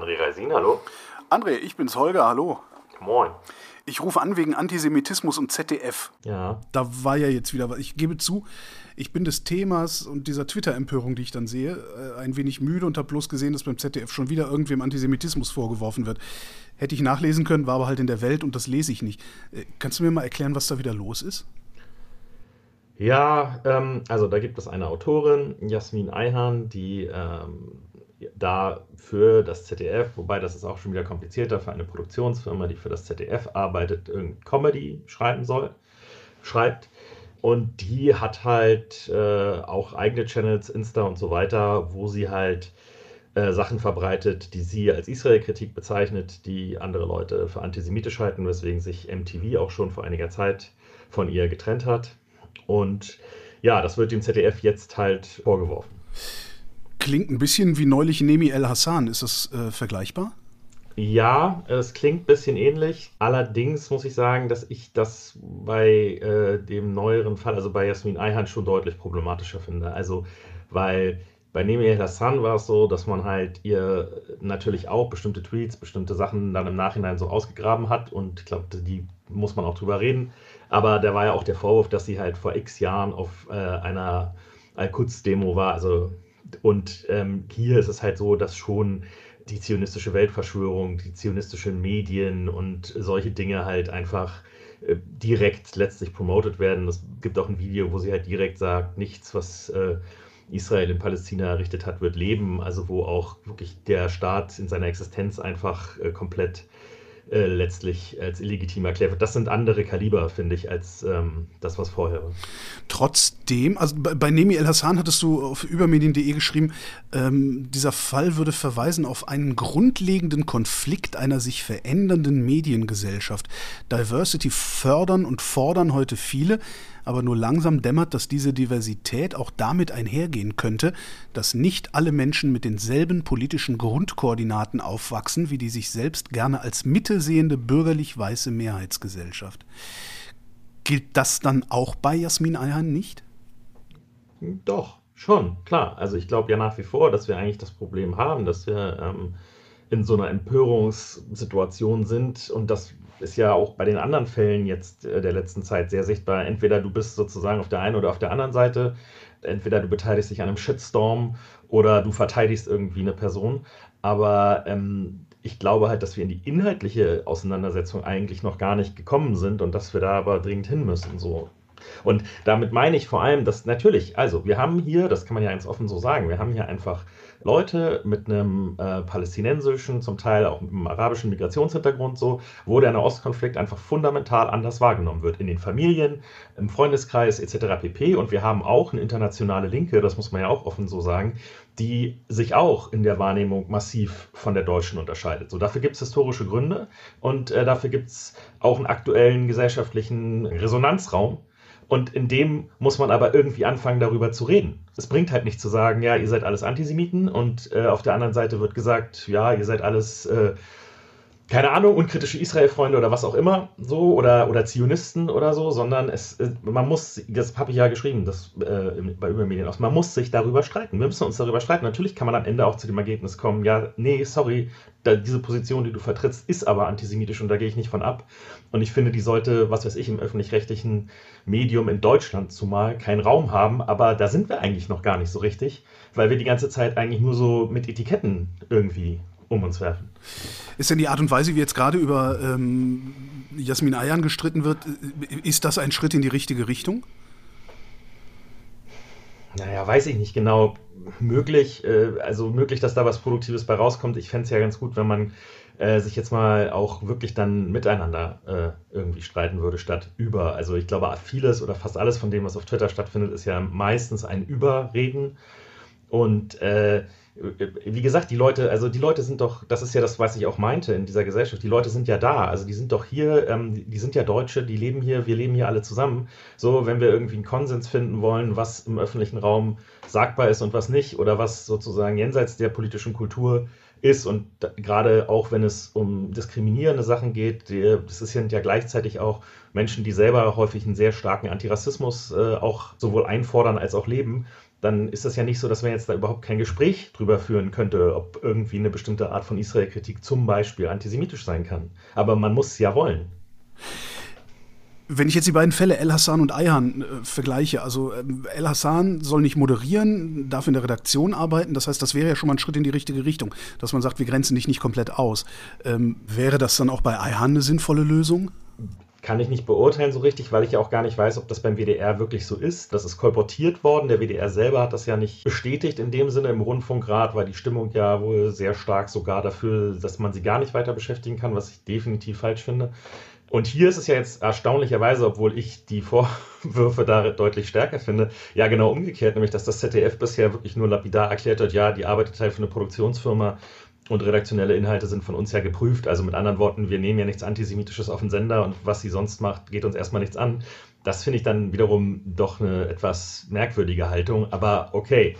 André Reisin, hallo. André, ich bin's, Holger, hallo. Moin. Ich rufe an wegen Antisemitismus und ZDF. Ja. Da war ja jetzt wieder was. Ich gebe zu, ich bin des Themas und dieser Twitter-Empörung, die ich dann sehe, äh, ein wenig müde und habe bloß gesehen, dass beim ZDF schon wieder irgendwem Antisemitismus vorgeworfen wird. Hätte ich nachlesen können, war aber halt in der Welt und das lese ich nicht. Äh, kannst du mir mal erklären, was da wieder los ist? Ja, ähm, also da gibt es eine Autorin, Jasmin Eihan, die ähm, da für das ZDF, wobei das ist auch schon wieder komplizierter, für eine Produktionsfirma, die für das ZDF arbeitet, irgendein Comedy schreiben soll, schreibt. Und die hat halt äh, auch eigene Channels, Insta und so weiter, wo sie halt äh, Sachen verbreitet, die sie als Israel-Kritik bezeichnet, die andere Leute für antisemitisch halten, weswegen sich MTV auch schon vor einiger Zeit von ihr getrennt hat. Und ja, das wird dem ZDF jetzt halt vorgeworfen. Klingt ein bisschen wie neulich Nemi El Hassan. Ist das äh, vergleichbar? Ja, es klingt ein bisschen ähnlich. Allerdings muss ich sagen, dass ich das bei äh, dem neueren Fall, also bei Jasmin Eihan, schon deutlich problematischer finde. Also, weil bei Nemi El Hassan war es so, dass man halt ihr natürlich auch bestimmte Tweets, bestimmte Sachen dann im Nachhinein so ausgegraben hat und ich glaube, die muss man auch drüber reden. Aber da war ja auch der Vorwurf, dass sie halt vor x Jahren auf äh, einer Al-Quds-Demo war. Also, und ähm, hier ist es halt so, dass schon die zionistische Weltverschwörung, die zionistischen Medien und solche Dinge halt einfach äh, direkt letztlich promotet werden. Es gibt auch ein Video, wo sie halt direkt sagt, nichts, was äh, Israel in Palästina errichtet hat, wird leben. Also wo auch wirklich der Staat in seiner Existenz einfach äh, komplett äh, letztlich als illegitim erklärt wird. Das sind andere Kaliber, finde ich, als ähm, das, was vorher war. Trotzdem, also bei, bei Nemi El Hassan hattest du auf übermedien.de geschrieben, ähm, dieser Fall würde verweisen auf einen grundlegenden Konflikt einer sich verändernden Mediengesellschaft. Diversity fördern und fordern heute viele, aber nur langsam dämmert, dass diese Diversität auch damit einhergehen könnte, dass nicht alle Menschen mit denselben politischen Grundkoordinaten aufwachsen, wie die sich selbst gerne als Mitte sehende bürgerlich weiße Mehrheitsgesellschaft. Gilt das dann auch bei Jasmin Ayhan nicht? Doch, schon, klar. Also ich glaube ja nach wie vor, dass wir eigentlich das Problem haben, dass wir ähm, in so einer Empörungssituation sind und das ist ja auch bei den anderen Fällen jetzt äh, der letzten Zeit sehr sichtbar. Entweder du bist sozusagen auf der einen oder auf der anderen Seite. Entweder du beteiligst dich an einem Shitstorm oder du verteidigst irgendwie eine Person. Aber ähm, ich glaube halt, dass wir in die inhaltliche Auseinandersetzung eigentlich noch gar nicht gekommen sind und dass wir da aber dringend hin müssen. So. Und damit meine ich vor allem, dass natürlich, also wir haben hier, das kann man ja ganz offen so sagen, wir haben hier einfach Leute mit einem äh, palästinensischen, zum Teil auch mit einem arabischen Migrationshintergrund so, wo der Nahostkonflikt einfach fundamental anders wahrgenommen wird. In den Familien, im Freundeskreis etc. pp. Und wir haben auch eine internationale Linke, das muss man ja auch offen so sagen, die sich auch in der Wahrnehmung massiv von der deutschen unterscheidet. So, dafür gibt es historische Gründe und äh, dafür gibt es auch einen aktuellen gesellschaftlichen Resonanzraum, und in dem muss man aber irgendwie anfangen, darüber zu reden. Es bringt halt nicht zu sagen, ja, ihr seid alles Antisemiten und äh, auf der anderen Seite wird gesagt, ja, ihr seid alles äh, keine Ahnung, unkritische Israel-Freunde oder was auch immer, so, oder, oder Zionisten oder so, sondern es, äh, man muss, das habe ich ja geschrieben, das äh, bei Übermedien aus, man muss sich darüber streiten. Wir müssen uns darüber streiten. Natürlich kann man am Ende auch zu dem Ergebnis kommen, ja, nee, sorry, da, diese Position, die du vertrittst, ist aber antisemitisch und da gehe ich nicht von ab. Und ich finde, die sollte, was weiß ich, im öffentlich-rechtlichen Medium in Deutschland zumal keinen Raum haben, aber da sind wir eigentlich noch gar nicht so richtig, weil wir die ganze Zeit eigentlich nur so mit Etiketten irgendwie um uns werfen. Ist denn die Art und Weise, wie jetzt gerade über ähm, Jasmin Ayan gestritten wird, äh, ist das ein Schritt in die richtige Richtung? Naja, weiß ich nicht genau. Möglich, äh, also möglich, dass da was Produktives bei rauskommt. Ich fände es ja ganz gut, wenn man äh, sich jetzt mal auch wirklich dann miteinander äh, irgendwie streiten würde, statt über. Also ich glaube, vieles oder fast alles von dem, was auf Twitter stattfindet, ist ja meistens ein Überreden. Und äh, wie gesagt, die Leute, also die Leute sind doch, das ist ja das, was ich auch meinte in dieser Gesellschaft, die Leute sind ja da, also die sind doch hier, ähm, die sind ja Deutsche, die leben hier, wir leben hier alle zusammen. So, wenn wir irgendwie einen Konsens finden wollen, was im öffentlichen Raum sagbar ist und was nicht, oder was sozusagen jenseits der politischen Kultur ist und da, gerade auch wenn es um diskriminierende Sachen geht, das sind ja gleichzeitig auch Menschen, die selber häufig einen sehr starken Antirassismus äh, auch sowohl einfordern als auch leben dann ist das ja nicht so, dass man jetzt da überhaupt kein Gespräch drüber führen könnte, ob irgendwie eine bestimmte Art von Israel-Kritik zum Beispiel antisemitisch sein kann. Aber man muss es ja wollen. Wenn ich jetzt die beiden Fälle El Hassan und Ayhan äh, vergleiche, also ähm, El Hassan soll nicht moderieren, darf in der Redaktion arbeiten, das heißt, das wäre ja schon mal ein Schritt in die richtige Richtung, dass man sagt, wir grenzen dich nicht komplett aus. Ähm, wäre das dann auch bei Ayhan eine sinnvolle Lösung? Kann ich nicht beurteilen so richtig, weil ich ja auch gar nicht weiß, ob das beim WDR wirklich so ist. Das ist kolportiert worden. Der WDR selber hat das ja nicht bestätigt in dem Sinne. Im Rundfunkrat war die Stimmung ja wohl sehr stark sogar dafür, dass man sie gar nicht weiter beschäftigen kann, was ich definitiv falsch finde. Und hier ist es ja jetzt erstaunlicherweise, obwohl ich die Vorwürfe da deutlich stärker finde, ja genau umgekehrt, nämlich dass das ZDF bisher wirklich nur lapidar erklärt hat, ja, die arbeitet halt für eine Produktionsfirma und redaktionelle Inhalte sind von uns ja geprüft. Also mit anderen Worten, wir nehmen ja nichts Antisemitisches auf den Sender und was sie sonst macht, geht uns erstmal nichts an. Das finde ich dann wiederum doch eine etwas merkwürdige Haltung, aber okay.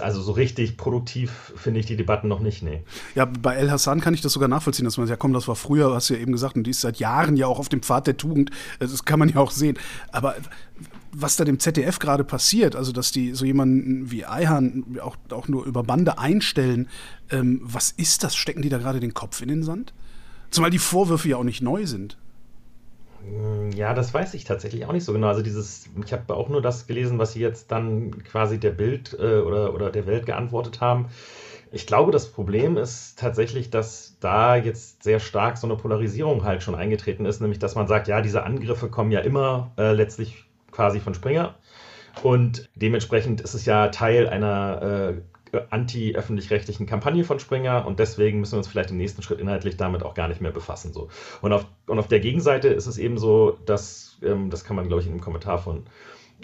Also so richtig produktiv finde ich die Debatten noch nicht, nee. Ja, bei El Hassan kann ich das sogar nachvollziehen, dass man sagt, ja komm, das war früher, hast du ja eben gesagt, und die ist seit Jahren ja auch auf dem Pfad der Tugend. Das kann man ja auch sehen. Aber was da dem ZDF gerade passiert, also dass die so jemanden wie Eihan auch, auch nur über Bande einstellen, ähm, was ist das? Stecken die da gerade den Kopf in den Sand? Zumal die Vorwürfe ja auch nicht neu sind. Hm, ja, das weiß ich tatsächlich auch nicht so genau. Also dieses, ich habe auch nur das gelesen, was sie jetzt dann quasi der Bild äh, oder, oder der Welt geantwortet haben. Ich glaube, das Problem ist tatsächlich, dass da jetzt sehr stark so eine Polarisierung halt schon eingetreten ist, nämlich dass man sagt, ja, diese Angriffe kommen ja immer äh, letztlich quasi von Springer. Und dementsprechend ist es ja Teil einer äh, anti-öffentlich-rechtlichen Kampagne von Springer und deswegen müssen wir uns vielleicht im nächsten Schritt inhaltlich damit auch gar nicht mehr befassen. So. Und, auf, und auf der Gegenseite ist es eben so, dass, ähm, das kann man, glaube ich, in einem Kommentar von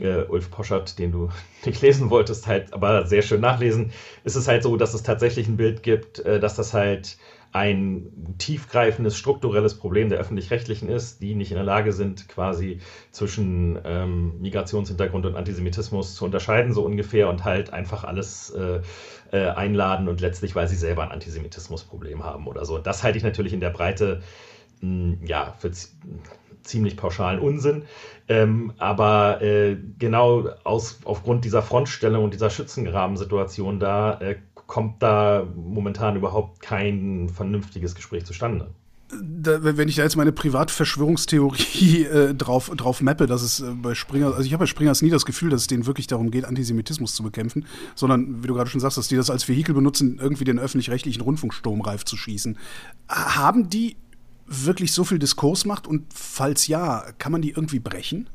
äh, Ulf Poschert, den du nicht lesen wolltest, halt aber sehr schön nachlesen, ist es halt so, dass es tatsächlich ein Bild gibt, äh, dass das halt ein tiefgreifendes strukturelles Problem der öffentlich-rechtlichen ist, die nicht in der Lage sind, quasi zwischen ähm, Migrationshintergrund und Antisemitismus zu unterscheiden, so ungefähr, und halt einfach alles äh, äh, einladen und letztlich, weil sie selber ein Antisemitismusproblem haben oder so. Das halte ich natürlich in der Breite mh, ja, für ziemlich pauschalen Unsinn. Ähm, aber äh, genau aus, aufgrund dieser Frontstellung und dieser Schützengrabensituation da äh, kommt da momentan überhaupt kein vernünftiges Gespräch zustande. Da, wenn ich da jetzt meine Privatverschwörungstheorie äh, drauf, drauf mappe, dass es äh, bei Springer, also ich habe bei Springers nie das Gefühl, dass es denen wirklich darum geht, Antisemitismus zu bekämpfen, sondern, wie du gerade schon sagst, dass die das als Vehikel benutzen, irgendwie den öffentlich-rechtlichen Rundfunksturm reif zu schießen. Haben die wirklich so viel Diskursmacht und falls ja, kann man die irgendwie brechen?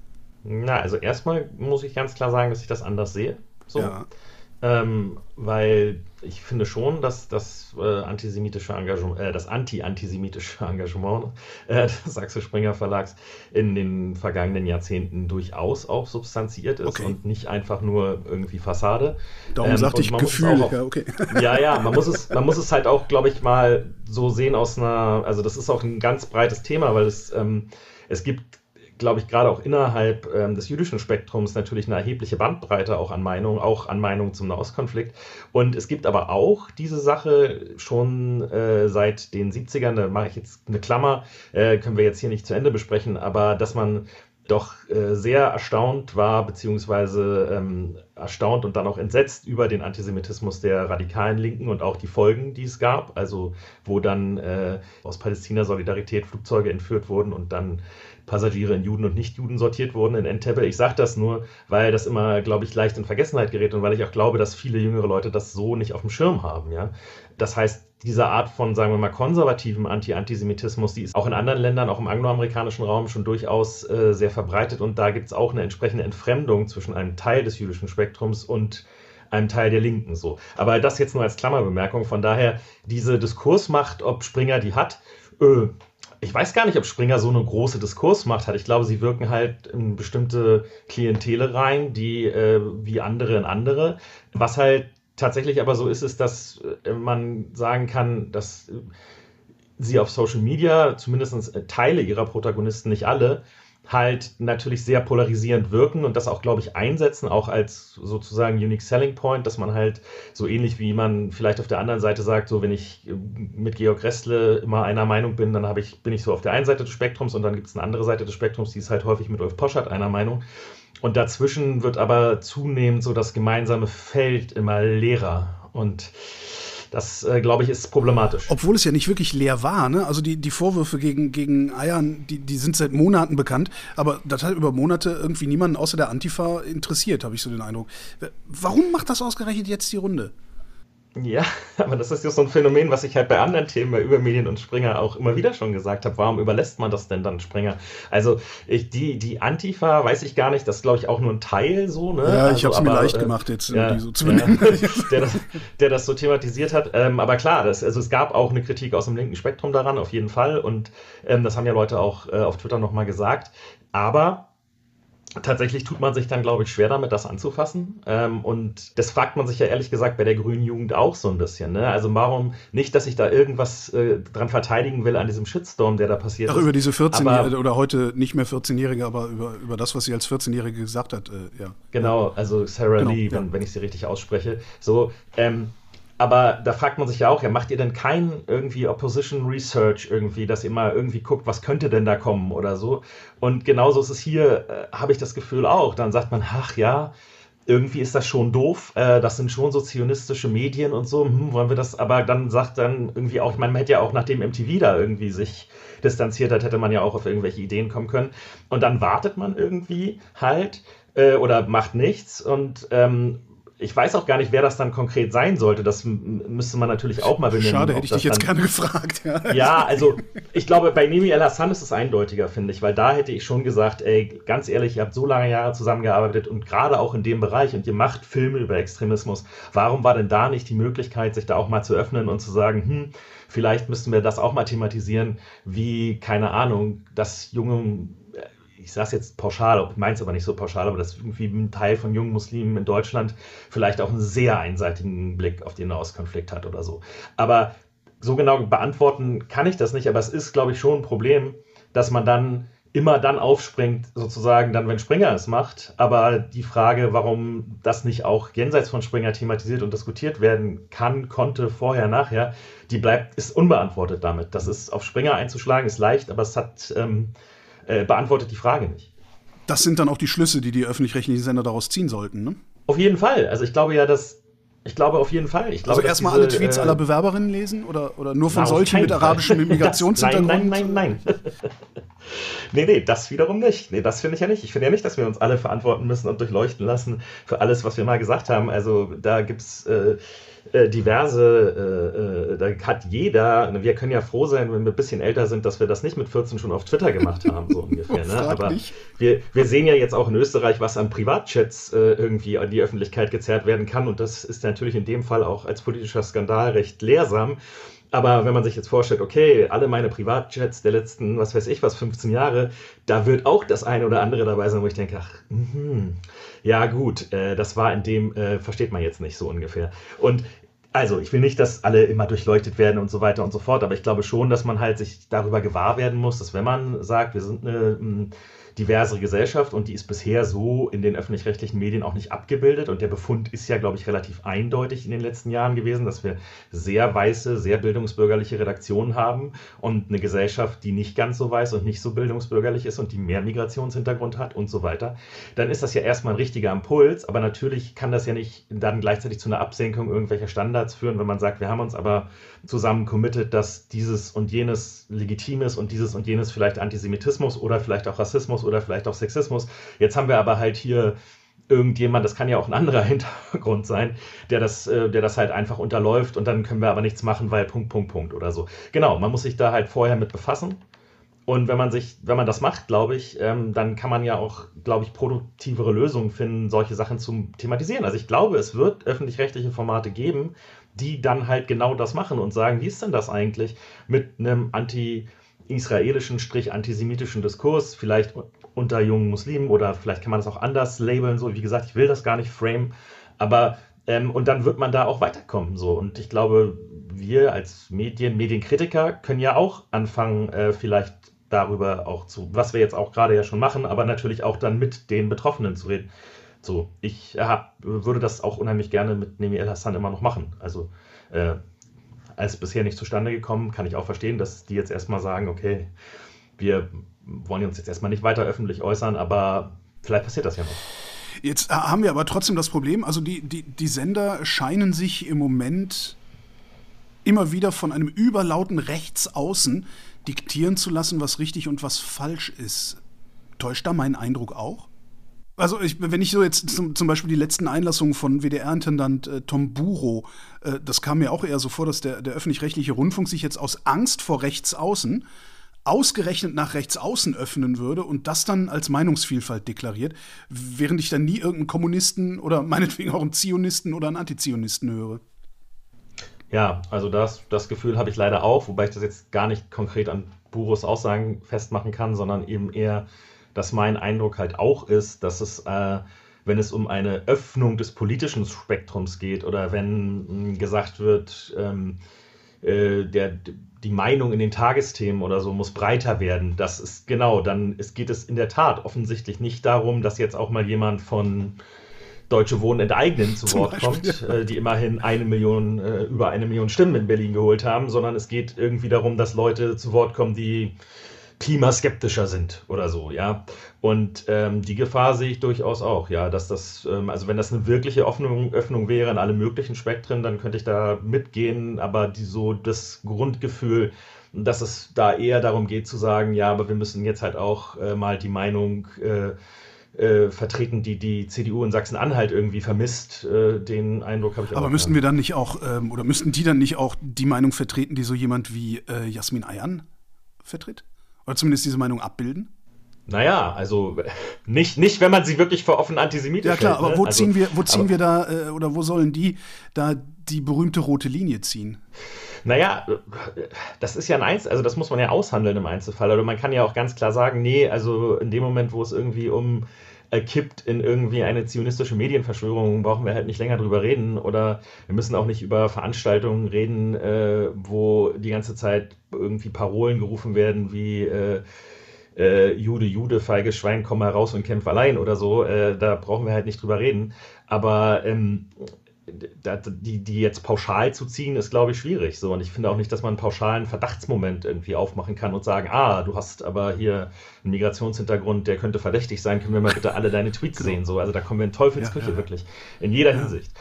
Na, also erstmal muss ich ganz klar sagen, dass ich das anders sehe. So. Ja. Ähm, weil ich finde schon, dass das äh, antisemitische Engagement, äh, das anti-antisemitische Engagement äh, des Axel Springer Verlags in den vergangenen Jahrzehnten durchaus auch substanziiert ist okay. und nicht einfach nur irgendwie Fassade. Darum ähm, sagte ich Gefühl, auf, ja, okay. Ja, ja, man muss es, man muss es halt auch, glaube ich, mal so sehen aus einer, also das ist auch ein ganz breites Thema, weil es, ähm, es gibt glaube ich, gerade auch innerhalb ähm, des jüdischen Spektrums natürlich eine erhebliche Bandbreite auch an Meinungen, auch an Meinungen zum Nahostkonflikt. Und es gibt aber auch diese Sache schon äh, seit den 70ern, da mache ich jetzt eine Klammer, äh, können wir jetzt hier nicht zu Ende besprechen, aber dass man doch äh, sehr erstaunt war, beziehungsweise ähm, erstaunt und dann auch entsetzt über den Antisemitismus der radikalen Linken und auch die Folgen, die es gab. Also wo dann äh, aus Palästina Solidarität Flugzeuge entführt wurden und dann Passagiere in Juden und Nichtjuden sortiert wurden in Entebbe. Ich sage das nur, weil das immer, glaube ich, leicht in Vergessenheit gerät und weil ich auch glaube, dass viele jüngere Leute das so nicht auf dem Schirm haben. Ja? Das heißt, diese Art von, sagen wir mal, konservativem Anti-Antisemitismus, die ist auch in anderen Ländern, auch im angloamerikanischen Raum schon durchaus äh, sehr verbreitet und da gibt es auch eine entsprechende Entfremdung zwischen einem Teil des jüdischen Spektrums und einem Teil der Linken so. Aber das jetzt nur als Klammerbemerkung. Von daher, diese Diskursmacht, ob Springer die hat, äh, ich weiß gar nicht, ob Springer so eine große Diskursmacht hat. Ich glaube, sie wirken halt in bestimmte Klientele rein, die äh, wie andere in andere. Was halt tatsächlich aber so ist, ist, dass äh, man sagen kann, dass sie auf Social Media, zumindest äh, Teile ihrer Protagonisten, nicht alle, halt natürlich sehr polarisierend wirken und das auch, glaube ich, einsetzen, auch als sozusagen Unique Selling Point, dass man halt so ähnlich wie man vielleicht auf der anderen Seite sagt, so wenn ich äh, mit Georg Restle immer einer Meinung bin, dann habe ich, bin ich so auf der einen Seite des Spektrums und dann gibt es eine andere Seite des Spektrums, die ist halt häufig mit Ulf Poschert einer Meinung. und dazwischen wird aber zunehmend so das gemeinsame Feld immer leerer. Und das, äh, glaube ich, ist problematisch. Obwohl es ja nicht wirklich leer war, ne? Also die, die Vorwürfe gegen, gegen Eiern, die, die sind seit Monaten bekannt, aber das hat über Monate irgendwie niemanden außer der Antifa interessiert, habe ich so den Eindruck. Warum macht das ausgerechnet jetzt die Runde? Ja, aber das ist ja so ein Phänomen, was ich halt bei anderen Themen bei Übermedien und Springer auch immer wieder schon gesagt habe. Warum überlässt man das denn dann Springer? Also ich, die, die Antifa weiß ich gar nicht, das ist glaube ich auch nur ein Teil so. Ne? Ja, also, ich habe es mir leicht äh, gemacht jetzt, ja, die so zu benennen. Ja, der, das, der das so thematisiert hat. Ähm, aber klar, das, also es gab auch eine Kritik aus dem linken Spektrum daran, auf jeden Fall. Und ähm, das haben ja Leute auch äh, auf Twitter nochmal gesagt. Aber Tatsächlich tut man sich dann, glaube ich, schwer damit, das anzufassen. Ähm, und das fragt man sich ja ehrlich gesagt bei der grünen Jugend auch so ein bisschen. Ne? Also warum nicht, dass ich da irgendwas äh, dran verteidigen will an diesem Shitstorm, der da passiert Ach, ist. über diese 14-Jährige oder heute nicht mehr 14-Jährige, aber über, über das, was sie als 14-Jährige gesagt hat, äh, ja. Genau, also Sarah genau, Lee, ja. wenn, wenn ich sie richtig ausspreche. So, ähm, aber da fragt man sich ja auch, ja, macht ihr denn kein irgendwie Opposition Research irgendwie, dass ihr mal irgendwie guckt, was könnte denn da kommen oder so? Und genauso ist es hier, äh, habe ich das Gefühl auch. Dann sagt man, ach ja, irgendwie ist das schon doof. Äh, das sind schon so zionistische Medien und so. Hm, wollen wir das? Aber dann sagt dann irgendwie auch, ich meine, man hätte ja auch nachdem MTV da irgendwie sich distanziert hat, hätte man ja auch auf irgendwelche Ideen kommen können. Und dann wartet man irgendwie halt äh, oder macht nichts und ähm, ich weiß auch gar nicht, wer das dann konkret sein sollte. Das müsste man natürlich auch mal benennen. Schade, hätte ich dich jetzt gerne gefragt. Ja. ja, also ich glaube, bei Nemi El Hassan ist es eindeutiger, finde ich, weil da hätte ich schon gesagt, ey, ganz ehrlich, ihr habt so lange Jahre zusammengearbeitet und gerade auch in dem Bereich und ihr macht Filme über Extremismus. Warum war denn da nicht die Möglichkeit, sich da auch mal zu öffnen und zu sagen, hm, vielleicht müssten wir das auch mal thematisieren, wie, keine Ahnung, das junge ich sage es jetzt pauschal, ich meine es aber nicht so pauschal, aber dass irgendwie ein Teil von jungen Muslimen in Deutschland vielleicht auch einen sehr einseitigen Blick auf den Nahostkonflikt hat oder so. Aber so genau beantworten kann ich das nicht, aber es ist, glaube ich, schon ein Problem, dass man dann immer dann aufspringt, sozusagen dann, wenn Springer es macht. Aber die Frage, warum das nicht auch jenseits von Springer thematisiert und diskutiert werden kann, konnte, vorher, nachher, die bleibt, ist unbeantwortet damit. Das ist auf Springer einzuschlagen, ist leicht, aber es hat ähm, äh, beantwortet die Frage nicht. Das sind dann auch die Schlüsse, die die öffentlich-rechtlichen Sender daraus ziehen sollten, ne? Auf jeden Fall. Also ich glaube ja, dass ich glaube auf jeden Fall. Ich glaube, also erstmal alle Tweets äh, aller Bewerberinnen lesen oder, oder nur von solchen mit arabischem Migrationshintergrund? nein, nein, nein, nein. nee, nee, das wiederum nicht. Nee, das finde ich ja nicht. Ich finde ja nicht, dass wir uns alle verantworten müssen und durchleuchten lassen für alles, was wir mal gesagt haben. Also da gibt es äh, äh, diverse, äh, äh, da hat jeder, wir können ja froh sein, wenn wir ein bisschen älter sind, dass wir das nicht mit 14 schon auf Twitter gemacht haben, so ungefähr. Ne? Aber wir, wir sehen ja jetzt auch in Österreich, was an Privatchats äh, irgendwie an die Öffentlichkeit gezerrt werden kann. Und das ist natürlich in dem Fall auch als politischer Skandal recht lehrsam. Aber wenn man sich jetzt vorstellt, okay, alle meine Privatchats der letzten, was weiß ich was, 15 Jahre, da wird auch das eine oder andere dabei sein, wo ich denke, ach, mh, ja gut, äh, das war in dem, äh, versteht man jetzt nicht so ungefähr. Und also, ich will nicht, dass alle immer durchleuchtet werden und so weiter und so fort, aber ich glaube schon, dass man halt sich darüber gewahr werden muss, dass wenn man sagt, wir sind eine diverse Gesellschaft und die ist bisher so in den öffentlich-rechtlichen Medien auch nicht abgebildet. Und der Befund ist ja, glaube ich, relativ eindeutig in den letzten Jahren gewesen, dass wir sehr weiße, sehr bildungsbürgerliche Redaktionen haben und eine Gesellschaft, die nicht ganz so weiß und nicht so bildungsbürgerlich ist und die mehr Migrationshintergrund hat und so weiter. Dann ist das ja erstmal ein richtiger Impuls, aber natürlich kann das ja nicht dann gleichzeitig zu einer Absenkung irgendwelcher Standards führen, wenn man sagt, wir haben uns aber zusammen committed, dass dieses und jenes legitim ist und dieses und jenes vielleicht Antisemitismus oder vielleicht auch Rassismus oder vielleicht auch Sexismus. Jetzt haben wir aber halt hier irgendjemand, das kann ja auch ein anderer Hintergrund sein, der das, äh, der das halt einfach unterläuft und dann können wir aber nichts machen, weil Punkt, Punkt, Punkt oder so. Genau, man muss sich da halt vorher mit befassen. Und wenn man sich, wenn man das macht, glaube ich, ähm, dann kann man ja auch, glaube ich, produktivere Lösungen finden, solche Sachen zu thematisieren. Also ich glaube, es wird öffentlich-rechtliche Formate geben, die dann halt genau das machen und sagen, wie ist denn das eigentlich mit einem anti-israelischen, strich antisemitischen Diskurs, vielleicht unter jungen Muslimen oder vielleicht kann man das auch anders labeln, so wie gesagt, ich will das gar nicht frame, aber ähm, und dann wird man da auch weiterkommen, so und ich glaube, wir als Medien, Medienkritiker können ja auch anfangen, äh, vielleicht darüber auch zu, was wir jetzt auch gerade ja schon machen, aber natürlich auch dann mit den Betroffenen zu reden. So, ich hab, würde das auch unheimlich gerne mit Nemi El Hassan immer noch machen. Also, äh, als bisher nicht zustande gekommen, kann ich auch verstehen, dass die jetzt erstmal sagen, okay, wir wollen uns jetzt erstmal nicht weiter öffentlich äußern, aber vielleicht passiert das ja noch. Jetzt haben wir aber trotzdem das Problem, also die, die, die Sender scheinen sich im Moment immer wieder von einem überlauten Rechtsaußen diktieren zu lassen, was richtig und was falsch ist. Täuscht da mein Eindruck auch? Also ich, wenn ich so jetzt zum, zum, Beispiel die letzten Einlassungen von WDR-Intendant äh, Tom Buro, äh, das kam mir auch eher so vor, dass der, der öffentlich-rechtliche Rundfunk sich jetzt aus Angst vor Rechtsaußen ausgerechnet nach Rechtsaußen öffnen würde und das dann als Meinungsvielfalt deklariert, während ich dann nie irgendeinen Kommunisten oder meinetwegen auch einen Zionisten oder einen Antizionisten höre. Ja, also das, das Gefühl habe ich leider auch, wobei ich das jetzt gar nicht konkret an Buros Aussagen festmachen kann, sondern eben eher, dass mein Eindruck halt auch ist, dass es, äh, wenn es um eine Öffnung des politischen Spektrums geht oder wenn mh, hm, gesagt wird, ähm, äh, der, die Meinung in den Tagesthemen oder so muss breiter werden. Das ist genau, dann es geht es in der Tat offensichtlich nicht darum, dass jetzt auch mal jemand von Deutsche Wohnen enteignen zu Wort Beispiel. kommt, äh, die immerhin eine Million, äh, über eine Million Stimmen in Berlin geholt haben, sondern es geht irgendwie darum, dass Leute zu Wort kommen, die klimaskeptischer sind oder so, ja. Und ähm, die Gefahr sehe ich durchaus auch, ja, dass das, ähm, also wenn das eine wirkliche Öffnung, Öffnung wäre in alle möglichen Spektren, dann könnte ich da mitgehen, aber die, so das Grundgefühl, dass es da eher darum geht zu sagen, ja, aber wir müssen jetzt halt auch äh, mal die Meinung äh, äh, vertreten, die die CDU in Sachsen-Anhalt irgendwie vermisst. Äh, den Eindruck habe ich auch. Aber müssten wir dann nicht auch, ähm, oder müssten die dann nicht auch die Meinung vertreten, die so jemand wie äh, Jasmin Ayan vertritt? Oder zumindest diese Meinung abbilden? Naja, also nicht, nicht, wenn man sie wirklich vor offen antisemitisch Ja klar, hält, aber ne? wo also, ziehen wir, wo ziehen wir da, äh, oder wo sollen die da die berühmte rote Linie ziehen? Naja, das ist ja ein Einzel, also das muss man ja aushandeln im Einzelfall. Oder man kann ja auch ganz klar sagen, nee, also in dem Moment, wo es irgendwie um kippt in irgendwie eine zionistische Medienverschwörung, brauchen wir halt nicht länger drüber reden. Oder wir müssen auch nicht über Veranstaltungen reden, äh, wo die ganze Zeit irgendwie Parolen gerufen werden wie äh, äh, Jude, Jude, feige Schwein, komm mal raus und kämpf allein oder so. Äh, da brauchen wir halt nicht drüber reden. Aber ähm, die, die jetzt pauschal zu ziehen, ist, glaube ich, schwierig. So. Und ich finde auch nicht, dass man einen pauschalen Verdachtsmoment irgendwie aufmachen kann und sagen, ah, du hast aber hier einen Migrationshintergrund, der könnte verdächtig sein, können wir mal bitte alle deine Tweets genau. sehen. So. Also da kommen wir in Teufelsküche, ja, ja. wirklich. In jeder ja. Hinsicht.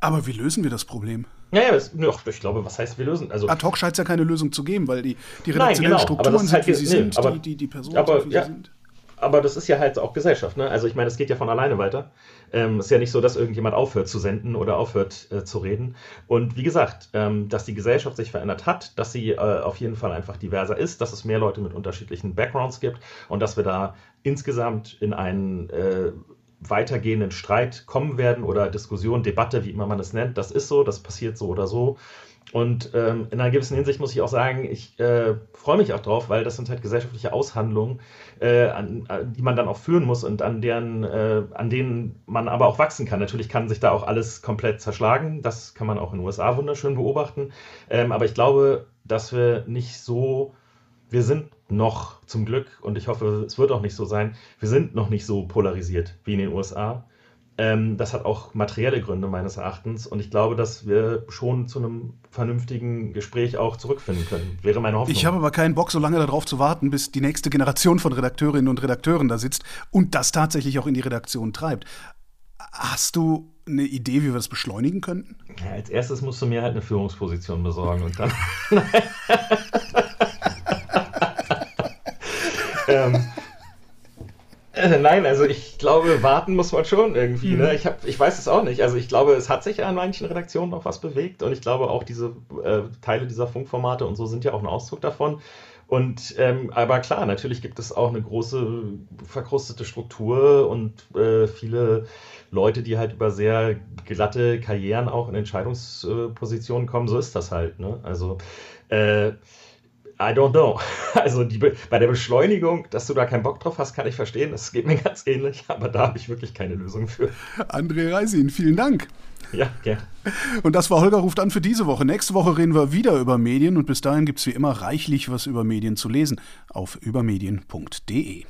Aber wie lösen wir das Problem? Ja, ja, das, ich glaube, was heißt wir lösen? Also, Ad hoc scheint es ja keine Lösung zu geben, weil die, die redaktionellen Nein, genau, Strukturen sind, halt, wie sie nee, sind, aber, die, die, die Personen aber, sind, wie sie sind aber das ist ja halt auch Gesellschaft. Ne? Also ich meine, es geht ja von alleine weiter. Ähm, ist ja nicht so, dass irgendjemand aufhört zu senden oder aufhört äh, zu reden. Und wie gesagt, ähm, dass die Gesellschaft sich verändert hat, dass sie äh, auf jeden Fall einfach diverser ist, dass es mehr Leute mit unterschiedlichen Backgrounds gibt und dass wir da insgesamt in einen äh, weitergehenden Streit kommen werden oder Diskussion, Debatte, wie immer man es nennt. Das ist so, das passiert so oder so. Und ähm, in einer gewissen Hinsicht muss ich auch sagen, ich äh, freue mich auch drauf, weil das sind halt gesellschaftliche Aushandlungen, äh, an, an, die man dann auch führen muss und an deren, äh, an denen man aber auch wachsen kann. Natürlich kann sich da auch alles komplett zerschlagen. Das kann man auch in den USA wunderschön beobachten. Ähm, aber ich glaube, dass wir nicht so, wir sind noch zum Glück, und ich hoffe, es wird auch nicht so sein, wir sind noch nicht so polarisiert wie in den USA. Ähm, das hat auch materielle Gründe meines Erachtens und ich glaube, dass wir schon zu einem vernünftigen Gespräch auch zurückfinden können. Wäre meine Hoffnung. Ich habe aber keinen Bock, so lange darauf zu warten, bis die nächste Generation von Redakteurinnen und Redakteuren da sitzt und das tatsächlich auch in die Redaktion treibt. Hast du eine Idee, wie wir das beschleunigen könnten? Ja, als erstes musst du mir halt eine Führungsposition besorgen und dann. ähm, äh, nein, also ich glaube, warten muss man schon irgendwie. Ne? Mhm. Ne? Ich, hab, ich weiß es auch nicht. Also ich glaube, es hat sich an manchen Redaktionen noch was bewegt und ich glaube auch diese äh, Teile dieser Funkformate und so sind ja auch ein Ausdruck davon. Und ähm, aber klar, natürlich gibt es auch eine große verkrustete Struktur und äh, viele Leute, die halt über sehr glatte Karrieren auch in Entscheidungspositionen kommen. So ist das halt. Ne? Also äh, I don't know. Also die, bei der Beschleunigung, dass du da keinen Bock drauf hast, kann ich verstehen. Das geht mir ganz ähnlich, aber da habe ich wirklich keine Lösung für. André Reisin, vielen Dank. Ja, gerne. Und das war Holger ruft an für diese Woche. Nächste Woche reden wir wieder über Medien und bis dahin gibt es wie immer reichlich was über Medien zu lesen auf übermedien.de.